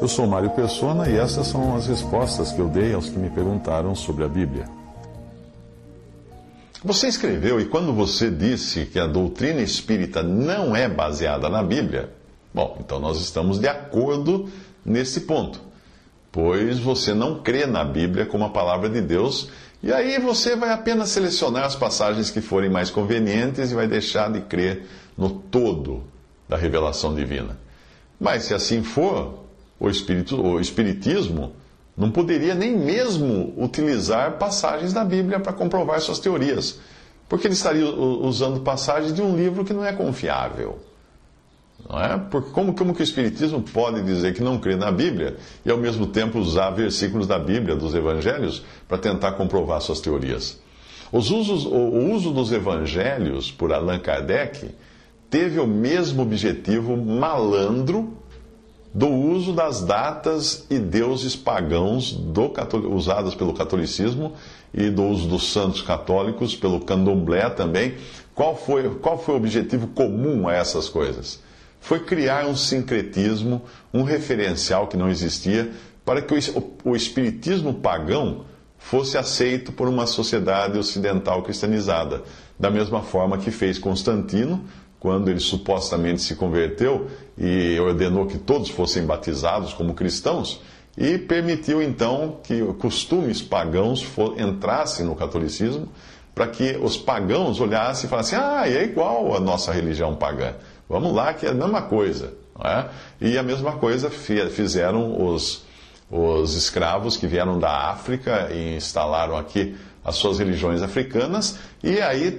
Eu sou Mário Persona e essas são as respostas que eu dei aos que me perguntaram sobre a Bíblia. Você escreveu, e quando você disse que a doutrina espírita não é baseada na Bíblia, bom, então nós estamos de acordo nesse ponto, pois você não crê na Bíblia como a palavra de Deus, e aí você vai apenas selecionar as passagens que forem mais convenientes e vai deixar de crer no todo da revelação divina. Mas se assim for, o, espírito, o Espiritismo não poderia nem mesmo utilizar passagens da Bíblia para comprovar suas teorias, porque ele estaria usando passagens de um livro que não é confiável. Não é? Porque como, como que o Espiritismo pode dizer que não crê na Bíblia e ao mesmo tempo usar versículos da Bíblia, dos Evangelhos, para tentar comprovar suas teorias? Os usos, o uso dos Evangelhos por Allan Kardec teve o mesmo objetivo malandro do uso das datas e deuses pagãos do, usadas pelo catolicismo e do uso dos santos católicos pelo candomblé também. Qual foi, qual foi o objetivo comum a essas coisas? Foi criar um sincretismo, um referencial que não existia, para que o, o espiritismo pagão fosse aceito por uma sociedade ocidental cristianizada, da mesma forma que fez Constantino quando ele supostamente se converteu e ordenou que todos fossem batizados como cristãos, e permitiu então que costumes pagãos entrassem no catolicismo, para que os pagãos olhassem e falassem: ah, é igual a nossa religião pagã. Vamos lá, que é a mesma coisa. É? E a mesma coisa fizeram os, os escravos que vieram da África e instalaram aqui as suas religiões africanas, e aí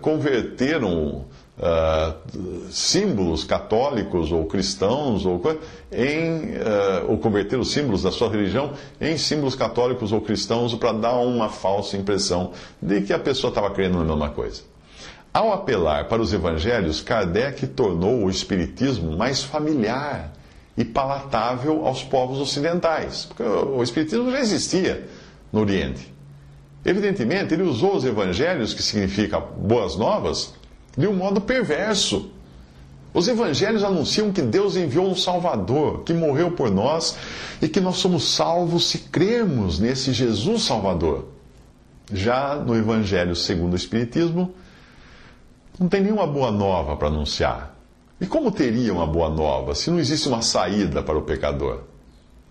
converteram uh, símbolos católicos ou cristãos ou, em, uh, ou converter os símbolos da sua religião em símbolos católicos ou cristãos para dar uma falsa impressão de que a pessoa estava crendo na mesma coisa. Ao apelar para os evangelhos, Kardec tornou o espiritismo mais familiar e palatável aos povos ocidentais, porque o espiritismo já existia no Oriente. Evidentemente, ele usou os evangelhos, que significa boas novas, de um modo perverso. Os evangelhos anunciam que Deus enviou um Salvador, que morreu por nós e que nós somos salvos se crermos nesse Jesus Salvador. Já no Evangelho segundo o Espiritismo, não tem nenhuma boa nova para anunciar. E como teria uma boa nova se não existe uma saída para o pecador?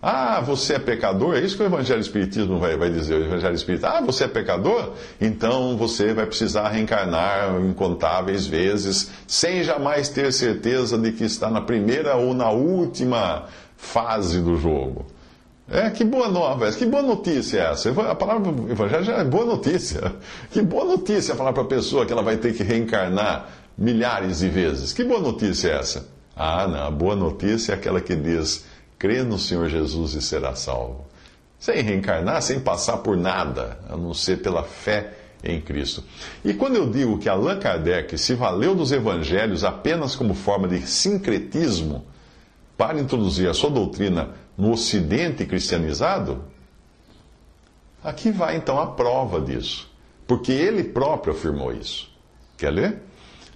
Ah, você é pecador? É isso que o Evangelho Espiritismo vai, vai dizer. O Evangelho Espírita, ah, você é pecador? Então você vai precisar reencarnar incontáveis vezes, sem jamais ter certeza de que está na primeira ou na última fase do jogo. É, que boa nova, que boa notícia é essa? A palavra Evangelho já é boa notícia. Que boa notícia falar para a pessoa que ela vai ter que reencarnar milhares de vezes. Que boa notícia é essa? Ah, não, a boa notícia é aquela que diz crê no Senhor Jesus e será salvo. Sem reencarnar, sem passar por nada, a não ser pela fé em Cristo. E quando eu digo que Allan Kardec se valeu dos evangelhos apenas como forma de sincretismo para introduzir a sua doutrina no ocidente cristianizado, aqui vai então a prova disso. Porque ele próprio afirmou isso. Quer ler?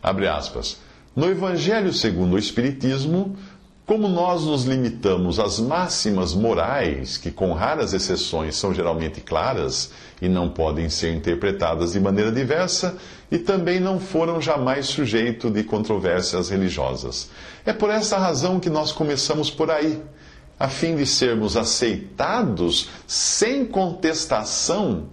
Abre aspas. No Evangelho segundo o Espiritismo, como nós nos limitamos às máximas morais, que com raras exceções são geralmente claras e não podem ser interpretadas de maneira diversa, e também não foram jamais sujeito de controvérsias religiosas. É por essa razão que nós começamos por aí, a fim de sermos aceitados sem contestação,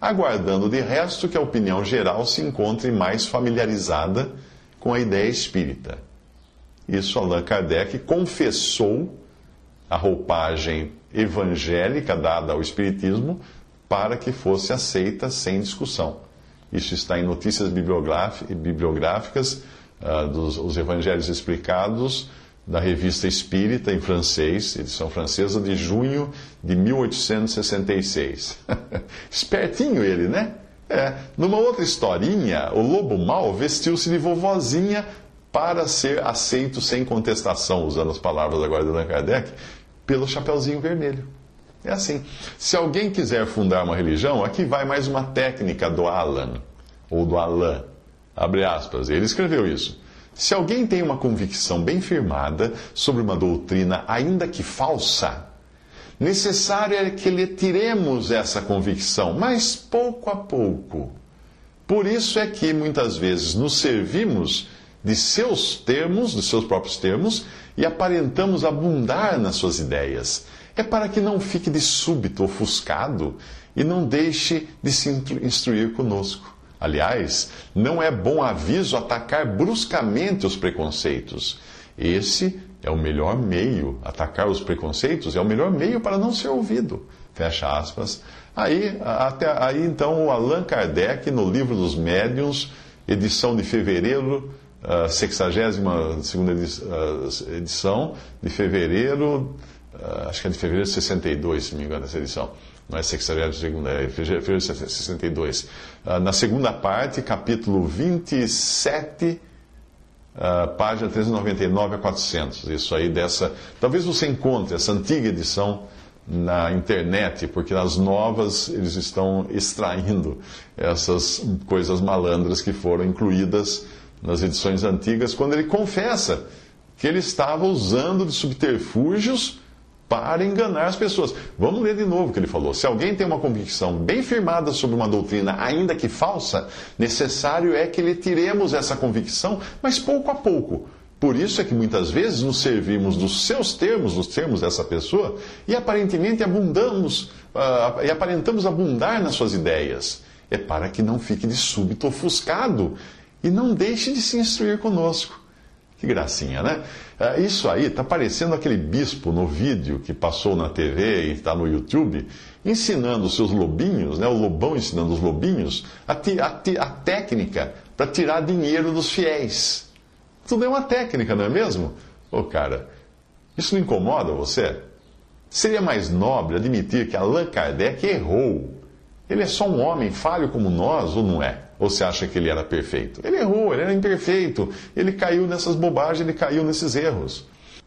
aguardando de resto que a opinião geral se encontre mais familiarizada com a ideia espírita. Isso Allan Kardec confessou a roupagem evangélica dada ao Espiritismo para que fosse aceita sem discussão. Isso está em notícias bibliográficas uh, dos os Evangelhos Explicados da Revista Espírita em francês, edição francesa de junho de 1866. Espertinho ele, né? É, numa outra historinha, o lobo mau vestiu-se de vovozinha para ser aceito sem contestação, usando as palavras agora de Allan Kardec, pelo Chapeuzinho Vermelho. É assim. Se alguém quiser fundar uma religião, aqui vai mais uma técnica do Alan, ou do Alain. Abre aspas. Ele escreveu isso. Se alguém tem uma convicção bem firmada sobre uma doutrina, ainda que falsa, necessário é que lhe tiremos essa convicção, mas pouco a pouco. Por isso é que muitas vezes nos servimos de seus termos, dos seus próprios termos, e aparentamos abundar nas suas ideias. É para que não fique de súbito ofuscado e não deixe de se instruir conosco. Aliás, não é bom aviso atacar bruscamente os preconceitos. Esse é o melhor meio, atacar os preconceitos é o melhor meio para não ser ouvido. Fecha aspas. Aí, até, aí então, o Allan Kardec, no livro dos Médiuns, edição de fevereiro, uh, 62 edição, de fevereiro, acho que é de fevereiro de 62, se não me engano, essa edição não é 62, é fevereiro de 62. Uh, na segunda parte, capítulo 27, uh, página 399 a 400. Isso aí dessa. Talvez você encontre essa antiga edição na internet, porque nas novas eles estão extraindo essas coisas malandras que foram incluídas nas edições antigas, quando ele confessa que ele estava usando de subterfúgios para enganar as pessoas. Vamos ler de novo o que ele falou. Se alguém tem uma convicção bem firmada sobre uma doutrina, ainda que falsa, necessário é que lhe tiremos essa convicção, mas pouco a pouco. Por isso é que muitas vezes nos servimos dos seus termos, dos termos dessa pessoa, e aparentemente abundamos, uh, e aparentamos abundar nas suas ideias. É para que não fique de súbito ofuscado e não deixe de se instruir conosco. Que gracinha, né? É, isso aí está parecendo aquele bispo no vídeo que passou na TV e está no YouTube, ensinando os seus lobinhos, né? o lobão ensinando os lobinhos, a, a, a técnica para tirar dinheiro dos fiéis. Tudo é uma técnica, não é mesmo? Ô oh, cara, isso não incomoda você? Seria mais nobre admitir que Allan Kardec errou. Ele é só um homem falho como nós, ou não é? Ou você acha que ele era perfeito? Ele errou, ele era imperfeito. Ele caiu nessas bobagens, ele caiu nesses erros.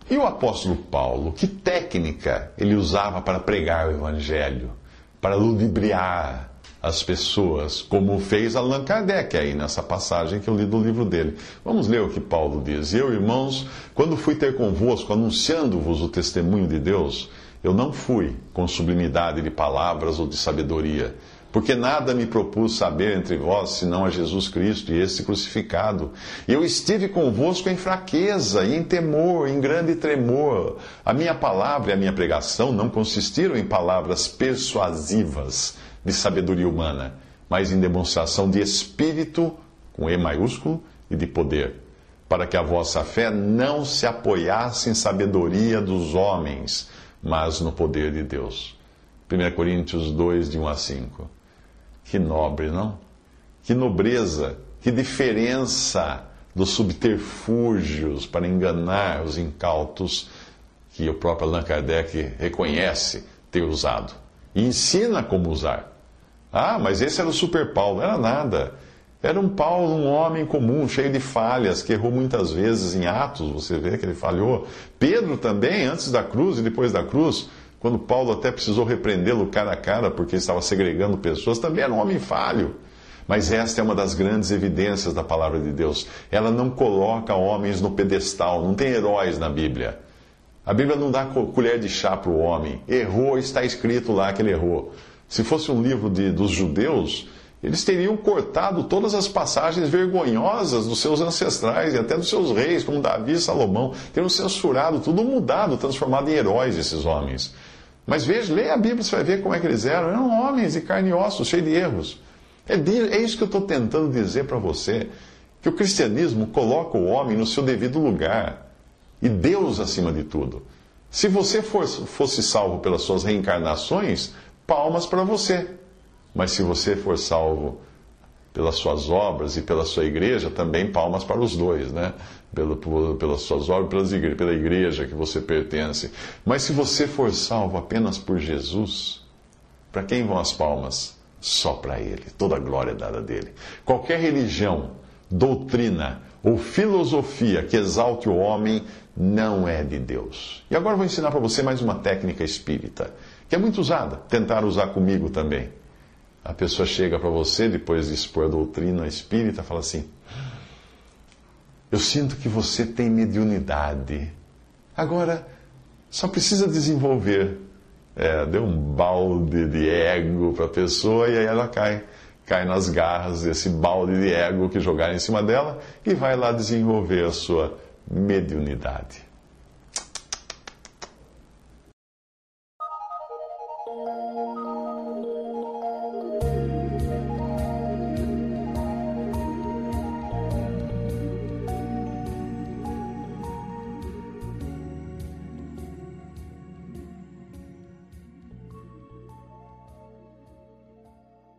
E o apóstolo Paulo, que técnica ele usava para pregar o evangelho, para ludibriar as pessoas, como fez Allan Kardec aí nessa passagem que eu li do livro dele. Vamos ler o que Paulo diz. Eu, irmãos, quando fui ter convosco, anunciando-vos o testemunho de Deus, eu não fui com sublimidade de palavras ou de sabedoria porque nada me propus saber entre vós senão a Jesus Cristo e esse crucificado. Eu estive convosco em fraqueza e em temor, em grande tremor. A minha palavra e a minha pregação não consistiram em palavras persuasivas de sabedoria humana, mas em demonstração de espírito, com E maiúsculo, e de poder, para que a vossa fé não se apoiasse em sabedoria dos homens, mas no poder de Deus. 1 Coríntios 2, de 1 a 5. Que nobre, não? Que nobreza, que diferença dos subterfúgios para enganar os incautos que o próprio Allan Kardec reconhece ter usado e ensina como usar. Ah, mas esse era o super Paulo, não era nada. Era um Paulo, um homem comum, cheio de falhas, que errou muitas vezes em Atos, você vê que ele falhou. Pedro também, antes da cruz e depois da cruz, quando Paulo até precisou repreendê-lo cara a cara porque estava segregando pessoas, também era um homem falho. Mas esta é uma das grandes evidências da palavra de Deus. Ela não coloca homens no pedestal, não tem heróis na Bíblia. A Bíblia não dá colher de chá para o homem. Errou, está escrito lá que ele errou. Se fosse um livro de, dos judeus, eles teriam cortado todas as passagens vergonhosas dos seus ancestrais e até dos seus reis, como Davi e Salomão. Teriam censurado, tudo mudado, transformado em heróis esses homens. Mas veja, leia a Bíblia, você vai ver como é que eles eram. Eram homens de carne e ossos, cheios de erros. É, é isso que eu estou tentando dizer para você. Que o cristianismo coloca o homem no seu devido lugar. E Deus acima de tudo. Se você fosse, fosse salvo pelas suas reencarnações, palmas para você. Mas se você for salvo pelas suas obras e pela sua igreja, também palmas para os dois, né? pelo, pelas suas obras, pelas igre, pela igreja que você pertence. Mas se você for salvo apenas por Jesus, para quem vão as palmas? Só para Ele. Toda a glória é dada dele. Qualquer religião, doutrina ou filosofia que exalte o homem não é de Deus. E agora vou ensinar para você mais uma técnica espírita, que é muito usada. Tentar usar comigo também. A pessoa chega para você, depois de expor a doutrina espírita, fala assim Eu sinto que você tem mediunidade. Agora, só precisa desenvolver. É, deu um balde de ego para a pessoa e aí ela cai. Cai nas garras desse balde de ego que jogaram em cima dela e vai lá desenvolver a sua mediunidade.